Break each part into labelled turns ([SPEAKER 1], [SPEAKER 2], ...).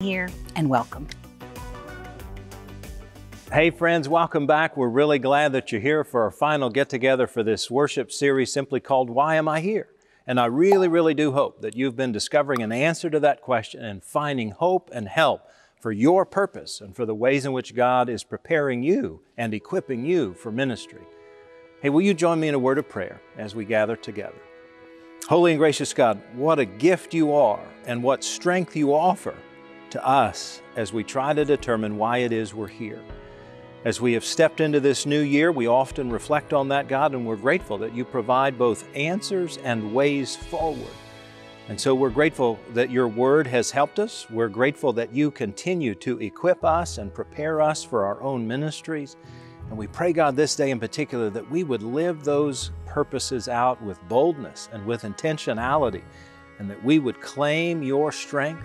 [SPEAKER 1] here and welcome.
[SPEAKER 2] Hey, friends, welcome back. We're really glad that you're here for our final get together for this worship series simply called Why Am I Here? And I really, really do hope that you've been discovering an answer to that question and finding hope and help for your purpose and for the ways in which God is preparing you and equipping you for ministry. Hey, will you join me in a word of prayer as we gather together? Holy and gracious God, what a gift you are and what strength you offer to us as we try to determine why it is we're here. As we have stepped into this new year, we often reflect on that, God, and we're grateful that you provide both answers and ways forward. And so we're grateful that your word has helped us. We're grateful that you continue to equip us and prepare us for our own ministries. And we pray, God, this day in particular, that we would live those purposes out with boldness and with intentionality, and that we would claim your strength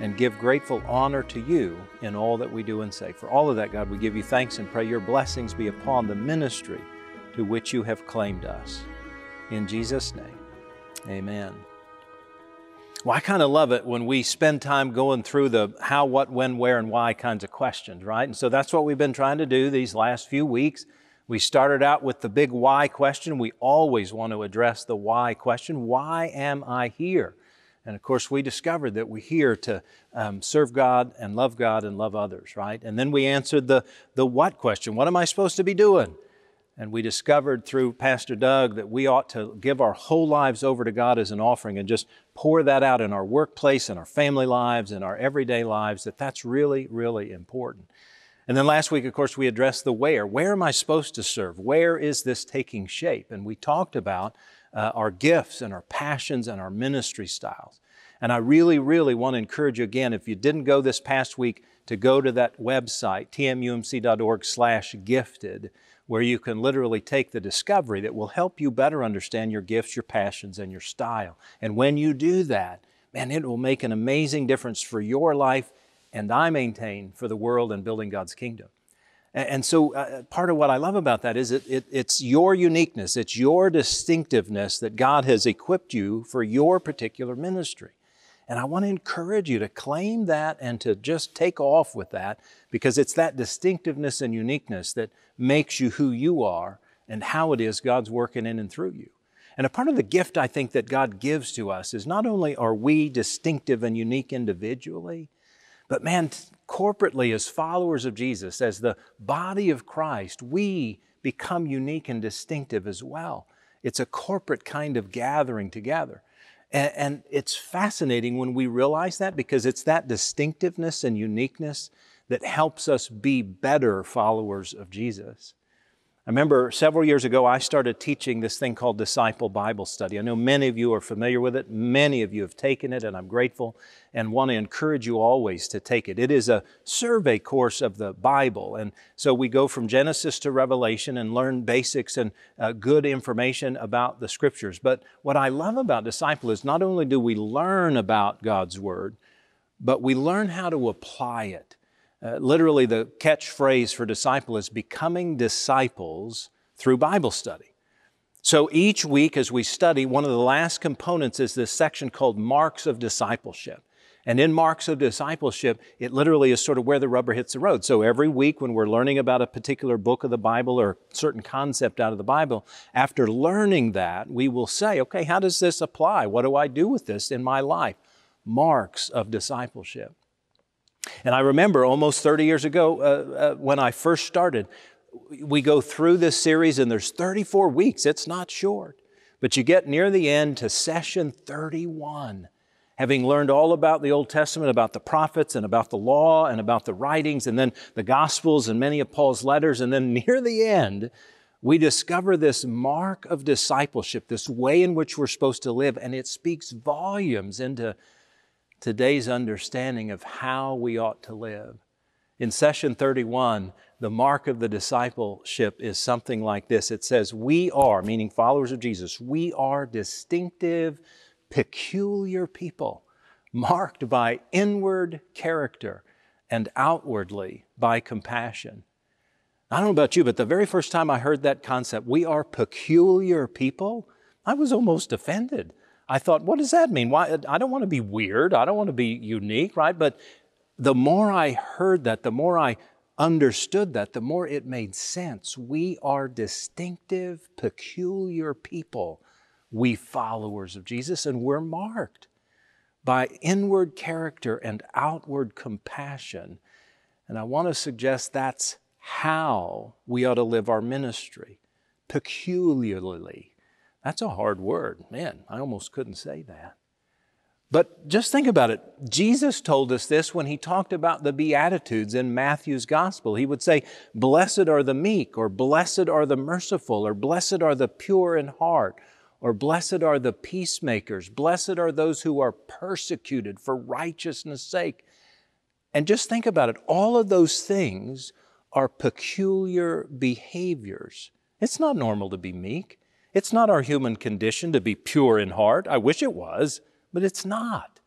[SPEAKER 2] and give grateful honor to you in all that we do and say. For all of that, God, we give you thanks and pray your blessings be upon the ministry to which you have claimed us. In Jesus' name, amen. Well, I kind of love it when we spend time going through the how, what, when, where, and why kinds of questions, right? And so that's what we've been trying to do these last few weeks. We started out with the big why question. We always want to address the why question. Why am I here? And of course, we discovered that we're here to um, serve God and love God and love others, right? And then we answered the, the what question What am I supposed to be doing? And we discovered through Pastor Doug that we ought to give our whole lives over to God as an offering and just pour that out in our workplace, in our family lives, in our everyday lives, that that's really, really important. And then last week, of course, we addressed the where. Where am I supposed to serve? Where is this taking shape? And we talked about uh, our gifts and our passions and our ministry styles. And I really, really want to encourage you again, if you didn't go this past week, to go to that website, tmumc.org slash gifted, where you can literally take the discovery that will help you better understand your gifts, your passions, and your style. And when you do that, man, it will make an amazing difference for your life and I maintain for the world and building God's kingdom. And so, uh, part of what I love about that is it, it, it's your uniqueness, it's your distinctiveness that God has equipped you for your particular ministry. And I want to encourage you to claim that and to just take off with that because it's that distinctiveness and uniqueness that makes you who you are and how it is God's working in and through you. And a part of the gift I think that God gives to us is not only are we distinctive and unique individually, but man, corporately, as followers of Jesus, as the body of Christ, we become unique and distinctive as well. It's a corporate kind of gathering together. And, and, it's fascinating when we realize that because it's that distinctiveness and uniqueness that helps us be better followers of Jesus. I remember several years ago, I started teaching this thing called Disciple Bible Study. I know many of you are familiar with it. Many of you have taken it, and I'm grateful and want to encourage you always to take it. It is a survey course of the Bible. And so we go from Genesis to Revelation and learn basics and uh, good information about the Scriptures. But what I love about Disciple is not only do we learn about God's Word, but we learn how to apply it. Uh, literally, the catchphrase for disciple is becoming disciples through Bible study. So each week, as we study, one of the last components is this section called Marks of Discipleship. And in Marks of Discipleship, it literally is sort of where the rubber hits the road. So every week when we're learning about a particular book of the Bible or certain concept out of the Bible, after learning that, we will say, okay, how does this apply? What do I do with this in my life? Marks of discipleship. And I remember almost 30 years ago uh, uh, when I first started, we go through this series and there's 34 weeks. It's not short. But you get near the end to session 31, having learned all about the Old Testament, about the prophets and about the law and about the writings and then the Gospels and many of Paul's letters. And then near the end, we discover this mark of discipleship, this way in which we're supposed to live, and it speaks volumes into today's understanding of how we ought to live. In session 31, the mark of the discipleship is something like this it says, We are, meaning followers of Jesus, we are distinctive, peculiar people, marked by inward character and outwardly by compassion. I don't know about you, but the very first time I heard that concept, we are peculiar people, I was almost offended. I thought, what does that mean? Why? I don't want to be weird. I don't want to be unique, right? But the more I heard that, the more I understood that, the more it made sense. We are distinctive, peculiar people, we followers of Jesus, and we're marked by inward character and outward compassion. And I want to suggest that's how we ought to live our ministry, peculiarly. That's a hard word. Man, I almost couldn't say that. But just think about it. Jesus told us this when he talked about the Beatitudes in Matthew's Gospel. He would say, Blessed are the meek, or blessed are the merciful, or blessed are the pure in heart, or blessed are the peacemakers, blessed are those who are persecuted for righteousness' sake. And just think about it. All of those things are peculiar behaviors. It's not normal to be meek. It's not our human condition to be pure in heart. I wish it was but it's not.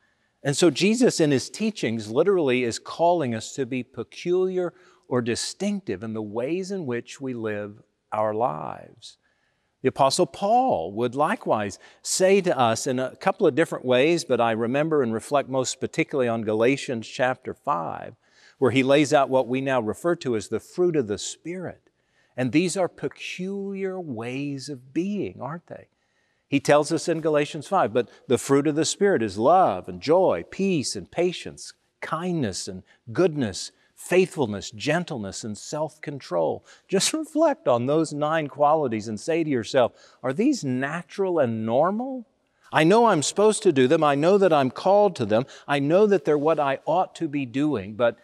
[SPEAKER 2] And so Jesus in his teachings literally is calling us to be peculiar or distinctive in the ways in which we live our lives. The Apostle Paul would likewise say to us in a couple of different ways, but I remember and reflect most particularly on Galatians chapter 5, where he lays out what we now refer to as the fruit of the Spirit. And these are peculiar ways of being, aren't they? He tells us in Galatians 5, but the fruit of the Spirit is love and joy, peace and patience, kindness and goodness, faithfulness, gentleness, and self control. Just reflect on those nine qualities and say to yourself, are these natural and normal? I know I'm supposed to do them. I know that I'm called to them. I know that they're what I ought to be doing, but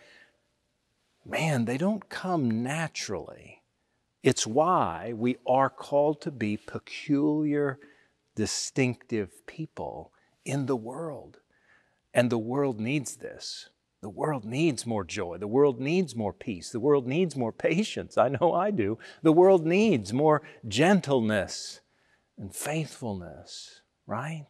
[SPEAKER 2] man, they don't come naturally. It's why we are called to be peculiar distinctive people in the world. And the world needs this. The world needs more joy. The world needs more peace. The world needs more patience. I know I do. The world needs more gentleness and faithfulness, right?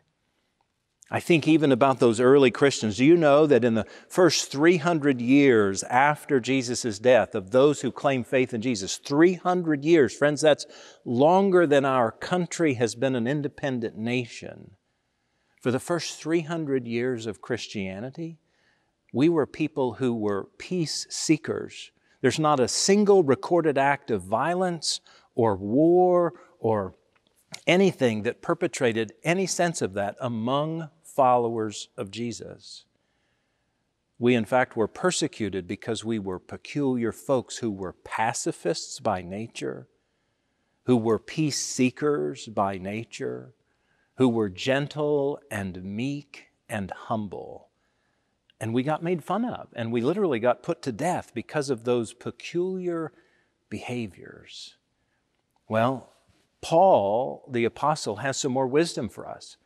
[SPEAKER 2] I think even about those early Christians. Do you know that in the first 300 years after Jesus' death, of those who claim faith in Jesus, 300 years, friends, that's longer than our country has been an independent nation. For the first 300 years of Christianity, we were people who were peace seekers. There's not a single recorded act of violence or war or anything that perpetrated any sense of that among followers of Jesus. We, in fact, were persecuted because we were peculiar folks who were pacifists by nature, who were peace seekers by nature, who were gentle and meek and humble. And we got made fun of, and we literally got put to death because of those peculiar behaviors. Well, Paul, the apostle, has some more wisdom for us.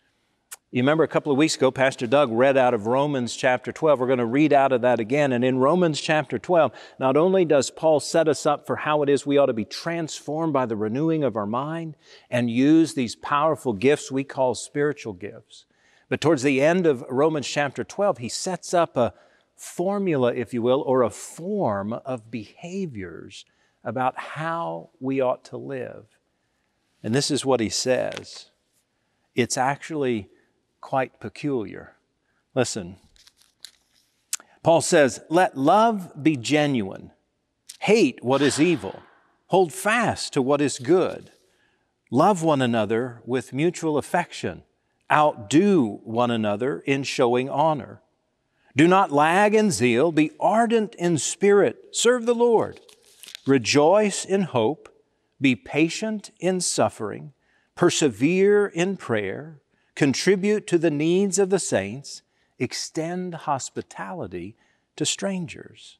[SPEAKER 2] You remember a couple of weeks ago, Pastor Doug read out of Romans chapter 12. We're going to read out of that again. And in Romans chapter 12, not only does Paul set us up for how it is we ought to be transformed by the renewing of our mind and use these powerful gifts we call spiritual gifts, but towards the end of Romans chapter 12, he sets up a formula, if you will, or a form of behaviors about how we ought to live. And this is what he says it's actually quite peculiar. Listen, Paul says, Let love be genuine, hate what is evil, hold fast to what is good, love one another with mutual affection, outdo one another in showing honor. Do not lag in zeal, be ardent in spirit, serve the Lord. Rejoice in hope, be patient in suffering, persevere in prayer contribute to the needs of the saints, extend hospitality to strangers.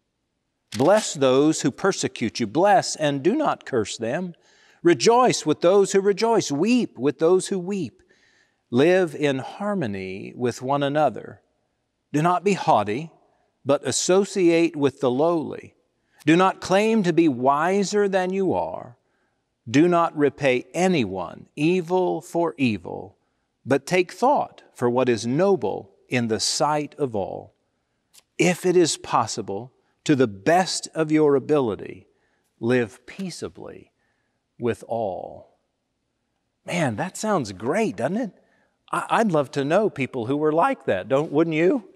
[SPEAKER 2] Bless those who persecute you, bless and do not curse them. Rejoice with those who rejoice, weep with those who weep. Live in harmony with one another. Do not be haughty, but associate with the lowly. Do not claim to be wiser than you are. Do not repay anyone evil for evil but take thought for what is noble in the sight of all. If it is possible, to the best of your ability, live peaceably with all. Man, that sounds great, doesn't it? I'd love to know people who were like that, don't, wouldn't you?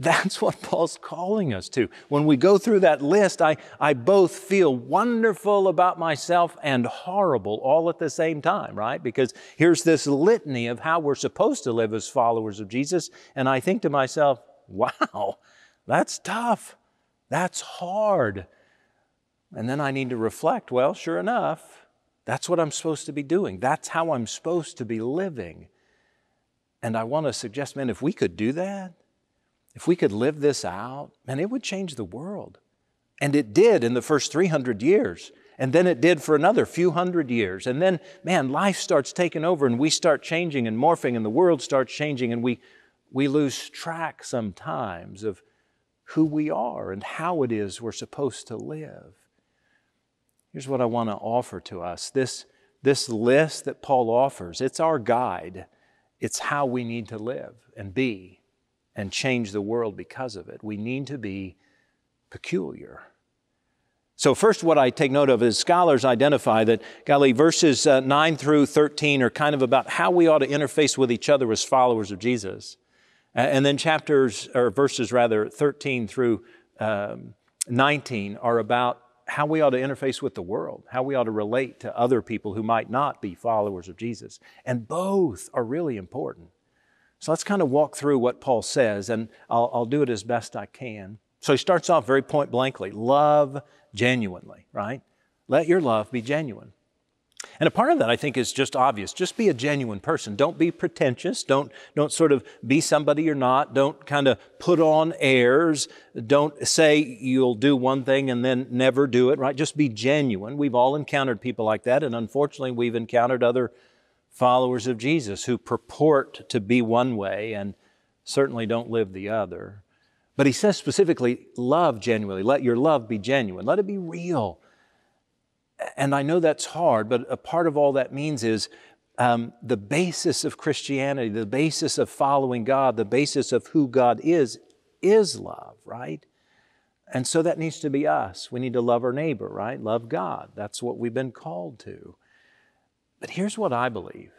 [SPEAKER 2] That's what Paul's calling us to. When we go through that list, I, I both feel wonderful about myself and horrible all at the same time, right? Because here's this litany of how we're supposed to live as followers of Jesus. And I think to myself, wow, that's tough. That's hard. And then I need to reflect well, sure enough, that's what I'm supposed to be doing. That's how I'm supposed to be living. And I want to suggest, man, if we could do that, if we could live this out, man, it would change the world. And it did in the first 300 years. And then it did for another few hundred years. And then, man, life starts taking over and we start changing and morphing and the world starts changing and we, we lose track sometimes of who we are and how it is we're supposed to live. Here's what I want to offer to us this, this list that Paul offers, it's our guide. It's how we need to live and be and change the world because of it. We need to be peculiar. So, first, what I take note of is scholars identify that, golly, verses uh, 9 through 13 are kind of about how we ought to interface with each other as followers of Jesus. and then chapters, or verses rather, 13 through um, 19 are about how we ought to interface with the world, how we ought to relate to other people who might not be followers of Jesus. And both are really important. So let's kind of walk through what Paul says, and I'll, I'll do it as best I can. So he starts off very point blankly love genuinely, right? Let your love be genuine. And a part of that, I think, is just obvious. Just be a genuine person. Don't be pretentious. Don't, don't sort of be somebody you're not. Don't kind of put on airs. Don't say you'll do one thing and then never do it, right? Just be genuine. We've all encountered people like that, and unfortunately, we've encountered other followers of Jesus who purport to be one way and certainly don't live the other. But he says specifically, love genuinely. Let your love be genuine. Let it be real. And I know that's hard, but a part of all that means is um, the basis of Christianity, the basis of following God, the basis of who God is, is love, right? And so that needs to be us. We need to love our neighbor, right? Love God. That's what we've been called to. But here's what I believe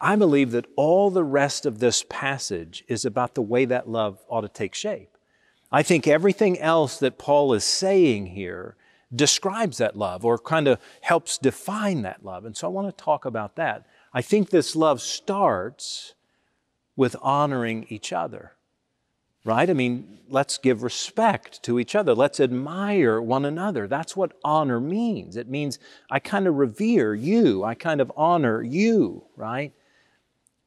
[SPEAKER 2] I believe that all the rest of this passage is about the way that love ought to take shape. I think everything else that Paul is saying here describes that love or kind of helps define that love. And so I want to talk about that. I think this love starts with honoring each other right? I mean, let's give respect to each other. Let's admire one another. That's what honor means. It means I kind of revere you, I kind of honor you, right?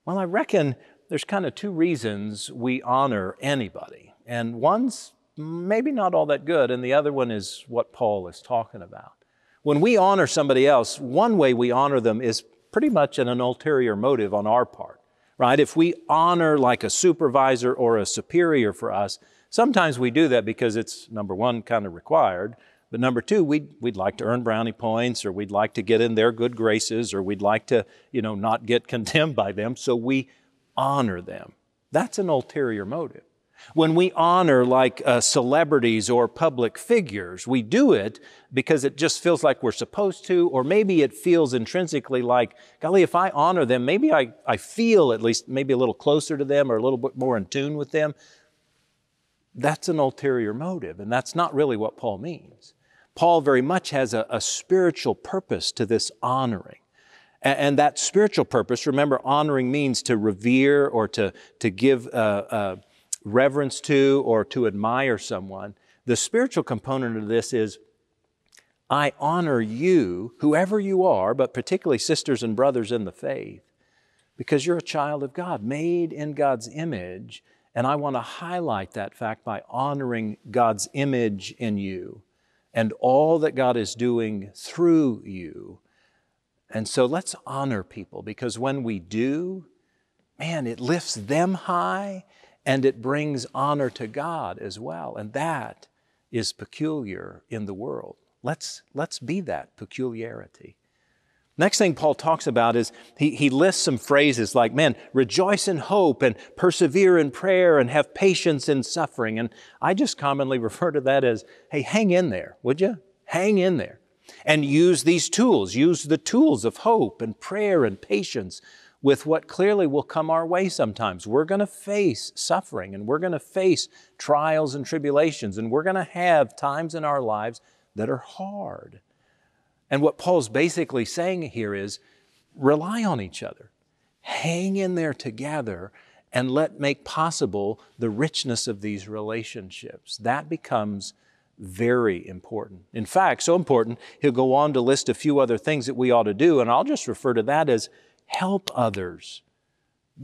[SPEAKER 2] Well, I reckon there's kind of two reasons we honor anybody. And one's maybe not all that good, and the other one is what Paul is talking about. When we honor somebody else, one way we honor them is pretty much an ulterior motive on our part right? If we honor like a supervisor or a superior for us, sometimes we do that because it's number one, kind of required. But number two, we'd, we'd like to earn brownie points or we'd like to get in their good graces or we'd like to, you know, not get condemned by them. So we honor them. That's an ulterior motive. When we honor like uh, celebrities or public figures, we do it because it just feels like we're supposed to, or maybe it feels intrinsically like, golly, if I honor them, maybe I, I feel at least maybe a little closer to them or a little bit more in tune with them. That's an ulterior motive, and that's not really what Paul means. Paul very much has a, a spiritual purpose to this honoring. And, that spiritual purpose, remember, honoring means to revere or to, to give. Uh, uh, reverence to or to admire someone. The spiritual component of this is I honor you, whoever you are, but particularly sisters and brothers in the faith, because you're a child of God, made in God's image. And I want to highlight that fact by honoring God's image in you and all that God is doing through you. And so let's honor people because when we do, man, it lifts them high and it brings honor to God as well. And that is peculiar in the world. Let's, let's be that peculiarity. Next thing Paul talks about is he, he lists some phrases like, man, rejoice in hope and persevere in prayer and have patience in suffering. And I just commonly refer to that as, hey, hang in there, would you? Hang in there. And use these tools, use the tools of hope and prayer and patience with what clearly will come our way sometimes. We're going to face suffering and we're going to face trials and tribulations and we're going to have times in our lives that are hard. And what Paul's basically saying here is rely on each other, hang in there together, and let make possible the richness of these relationships. That becomes very important. In fact, so important, he'll go on to list a few other things that we ought to do, and I'll just refer to that as help others.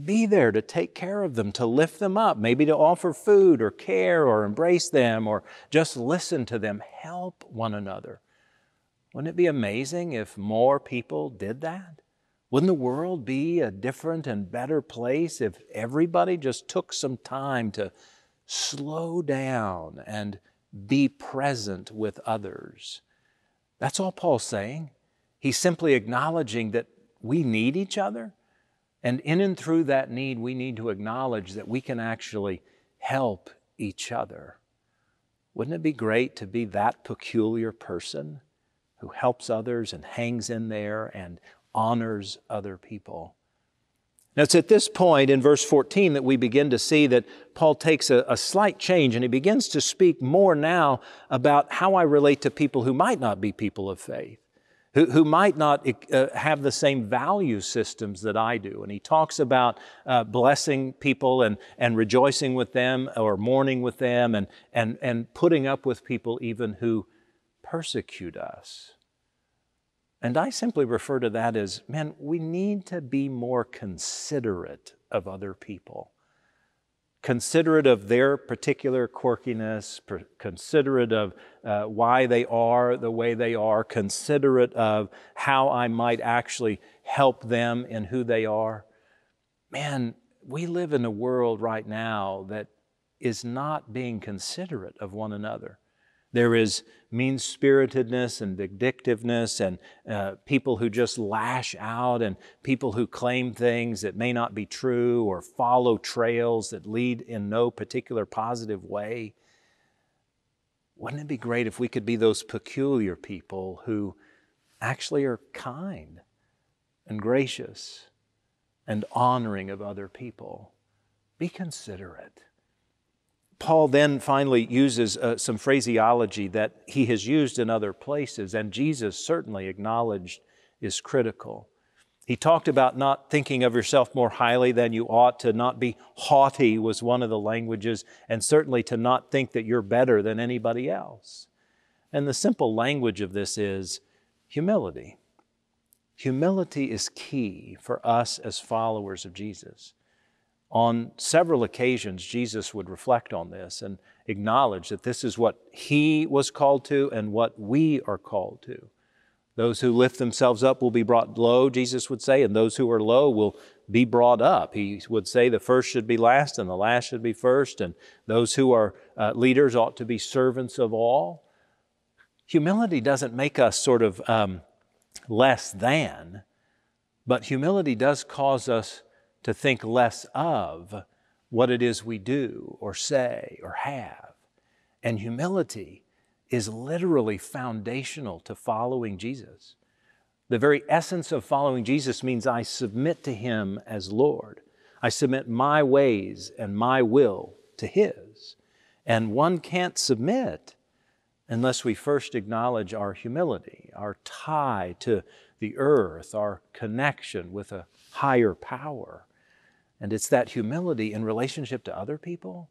[SPEAKER 2] Be there to take care of them, to lift them up, maybe to offer food or care or embrace them or just listen to them. Help one another. Wouldn't it be amazing if more people did that? Wouldn't the world be a different and better place if everybody just took some time to slow down and be present with others? That's all Paul's saying. He's simply acknowledging that we need each other. And in and through that need, we need to acknowledge that we can actually help each other. Wouldn't it be great to be that peculiar person who helps others and hangs in there and honors other people? Now, it's at this point in verse 14 that we begin to see that Paul takes a, a, slight change and he begins to speak more now about how I relate to people who might not be people of faith who, who might not uh, have the same value systems that I do. And he talks about uh, blessing people and, and rejoicing with them or mourning with them and, and, and putting up with people even who persecute us. And I simply refer to that as man, we need to be more considerate of other people considerate of their particular quirkiness, considerate of uh, why they are the way they are, considerate of how I might actually help them in who they are. Man, we live in a world right now that is not being considerate of one another. There is mean spiritedness and vindictiveness, and uh, people who just lash out, and people who claim things that may not be true or follow trails that lead in no particular positive way. Wouldn't it be great if we could be those peculiar people who actually are kind and gracious and honoring of other people? Be considerate. Paul then finally uses uh, some phraseology that he has used in other places, and Jesus certainly acknowledged is critical. He talked about not thinking of yourself more highly than you ought, to not be haughty was one of the languages, and certainly to not think that you're better than anybody else. And the simple language of this is humility. Humility is key for us as followers of Jesus. On several occasions, Jesus would reflect on this and acknowledge that this is what he was called to and what we are called to. Those who lift themselves up will be brought low, Jesus would say, and those who are low will be brought up. He would say the first should be last and the last should be first, and those who are uh, leaders ought to be servants of all. Humility doesn't make us sort of um, less than, but humility does cause us to think less of what it is we do or say or have. And humility is literally foundational to following Jesus. The very essence of following Jesus means I submit to Him as Lord. I submit my ways and my will to His. And one can't submit unless we first acknowledge our humility, our tie to the earth, our connection with a higher power. And it's that humility in relationship to other people.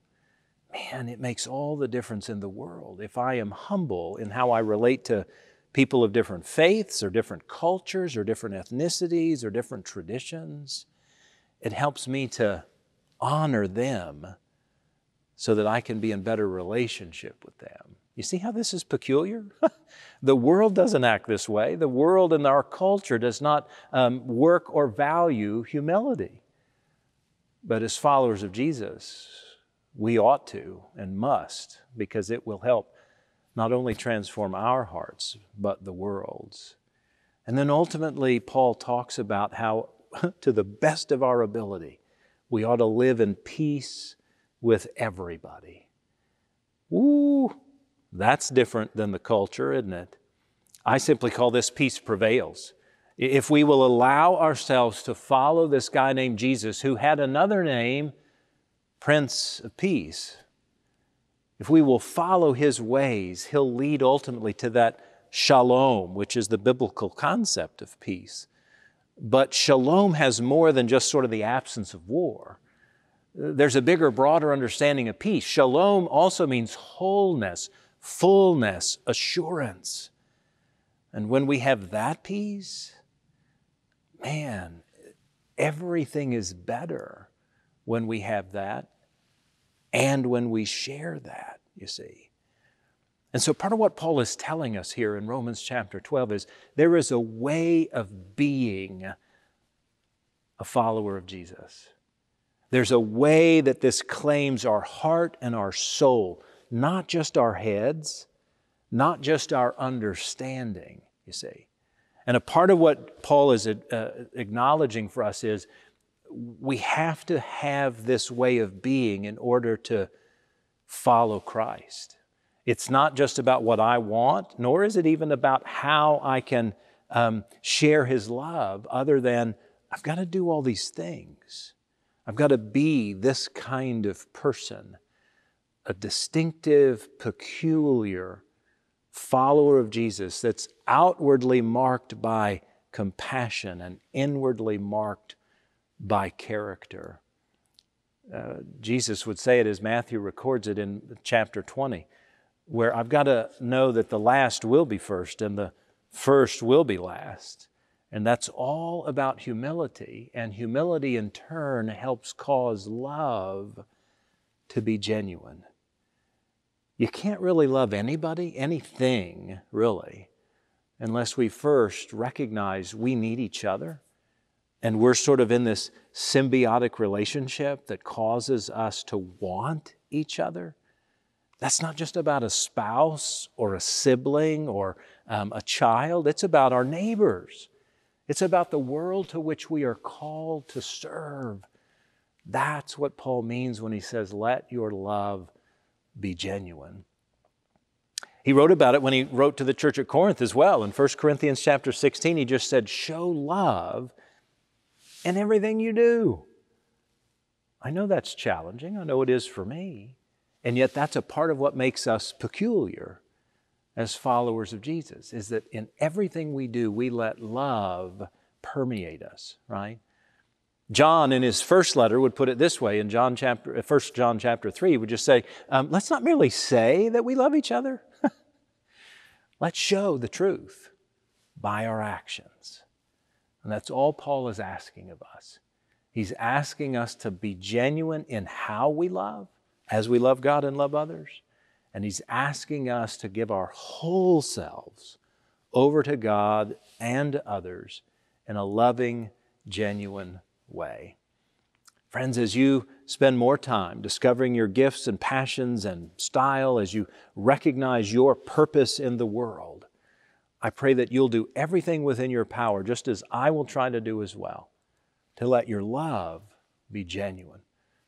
[SPEAKER 2] Man, it makes all the difference in the world. If I am humble in how I relate to people of different faiths or different cultures or different ethnicities or different traditions, it helps me to honor them so that I can be in better relationship with them. You see how this is peculiar? the world doesn't act this way. The world and our culture does not um, work or value humility. But as followers of Jesus, we ought to and must because it will help not only transform our hearts, but the world's. And then ultimately, Paul talks about how, to the best of our ability, we ought to live in peace with everybody. Ooh, that's different than the culture, isn't it? I simply call this peace prevails. If we will allow ourselves to follow this guy named Jesus, who had another name, Prince of Peace, if we will follow his ways, he'll lead ultimately to that shalom, which is the biblical concept of peace. But shalom has more than just sort of the absence of war. There's a bigger, broader understanding of peace. Shalom also means wholeness, fullness, assurance. And when we have that peace, man, everything is better when we have that and when we share that, you see. And so, part of what Paul is telling us here in Romans chapter 12 is there is a way of being a follower of Jesus. There's a way that this claims our heart and our soul, not just our heads, not just our understanding, you see. And a part of what Paul is uh, acknowledging for us is we have to have this way of being in order to follow Christ. It's not just about what I want, nor is it even about how I can um, share His love, other than I've got to do all these things. I've got to be this kind of person, a distinctive, peculiar follower of Jesus that's outwardly marked by compassion and inwardly marked by character. Uh, Jesus would say it as Matthew records it in chapter 20 where I've got to know that the last will be first and the first will be last. And that's all about humility. And humility in turn helps cause love to be genuine. You can't really love anybody, anything really, unless we first recognize we need each other. And we're sort of in this symbiotic relationship that causes us to want each other. That's not just about a spouse or a sibling or um, a child, it's about our neighbors. It's about the world to which we are called to serve. That's what Paul means when he says, Let your love be genuine. He wrote about it when he wrote to the church at Corinth as well. In 1 Corinthians chapter 16, he just said, Show love in everything you do. I know that's challenging. I know it is for me. And yet, that's a part of what makes us peculiar as followers of Jesus, is that in everything we do, we let love permeate us, right? John, in his first letter, would put it this way in John chapter, 1 uh, John chapter 3, would just say, um, let's not merely say that we love each other. let's show the truth by our actions. And that's all Paul is asking of us. He's asking us to be genuine in how we love as we love God and love others. And He's asking us to give our whole selves over to God and others in a loving, genuine way. Friends, as you spend more time discovering your gifts and passions and style, as you recognize your purpose in the world, I pray that you'll do everything within your power, just as I will try to do as well, to let your love be genuine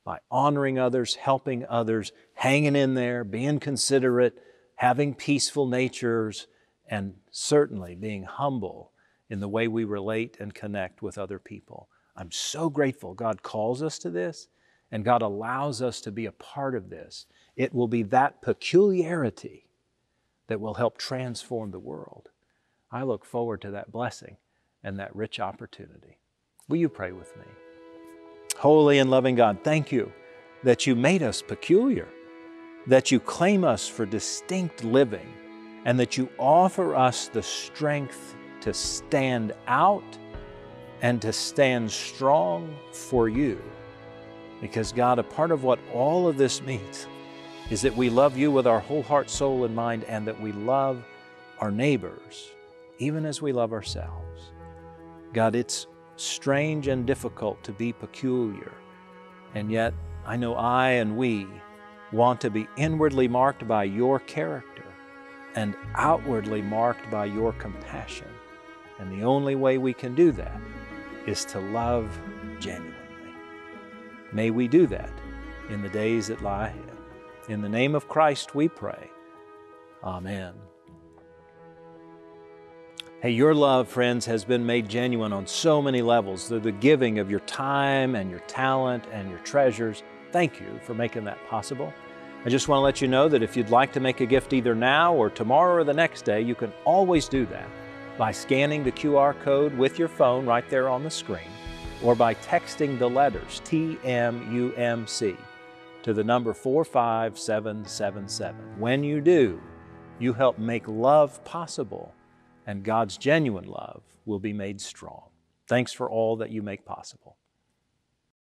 [SPEAKER 2] by honoring others, helping others, hanging in there, being considerate, having peaceful natures, and certainly being humble in the way we relate and connect with other people. I'm so grateful God calls us to this and God allows us to be a part of this. It will be that peculiarity that will help transform the world. I look forward to that blessing and that rich opportunity. Will you pray with me? Holy and loving God, thank you that you made us peculiar, that you claim us for distinct living, and that you offer us the strength to stand out and to stand strong for you. Because, God, a part of what all of this means is that we love you with our whole heart, soul, and mind, and that we love our neighbors even as we love ourselves. God, it's strange and difficult to be peculiar. And yet, I know I and we want to be inwardly marked by your character and outwardly marked by your compassion. And the only way we can do that is to love genuinely. May we do that in the days that lie ahead. In the name of Christ we pray. Amen. Hey, your love, friends, has been made genuine on so many levels through the giving of your time and your talent and your treasures. Thank you for making that possible. I just want to let you know that if you'd like to make a gift either now or tomorrow or the next day, you can always do that by scanning the QR code with your phone right there on the screen or by texting the letters TMUMC to the number 45777. When you do, you help make love possible and God's genuine love will be made strong. Thanks for all that you make possible.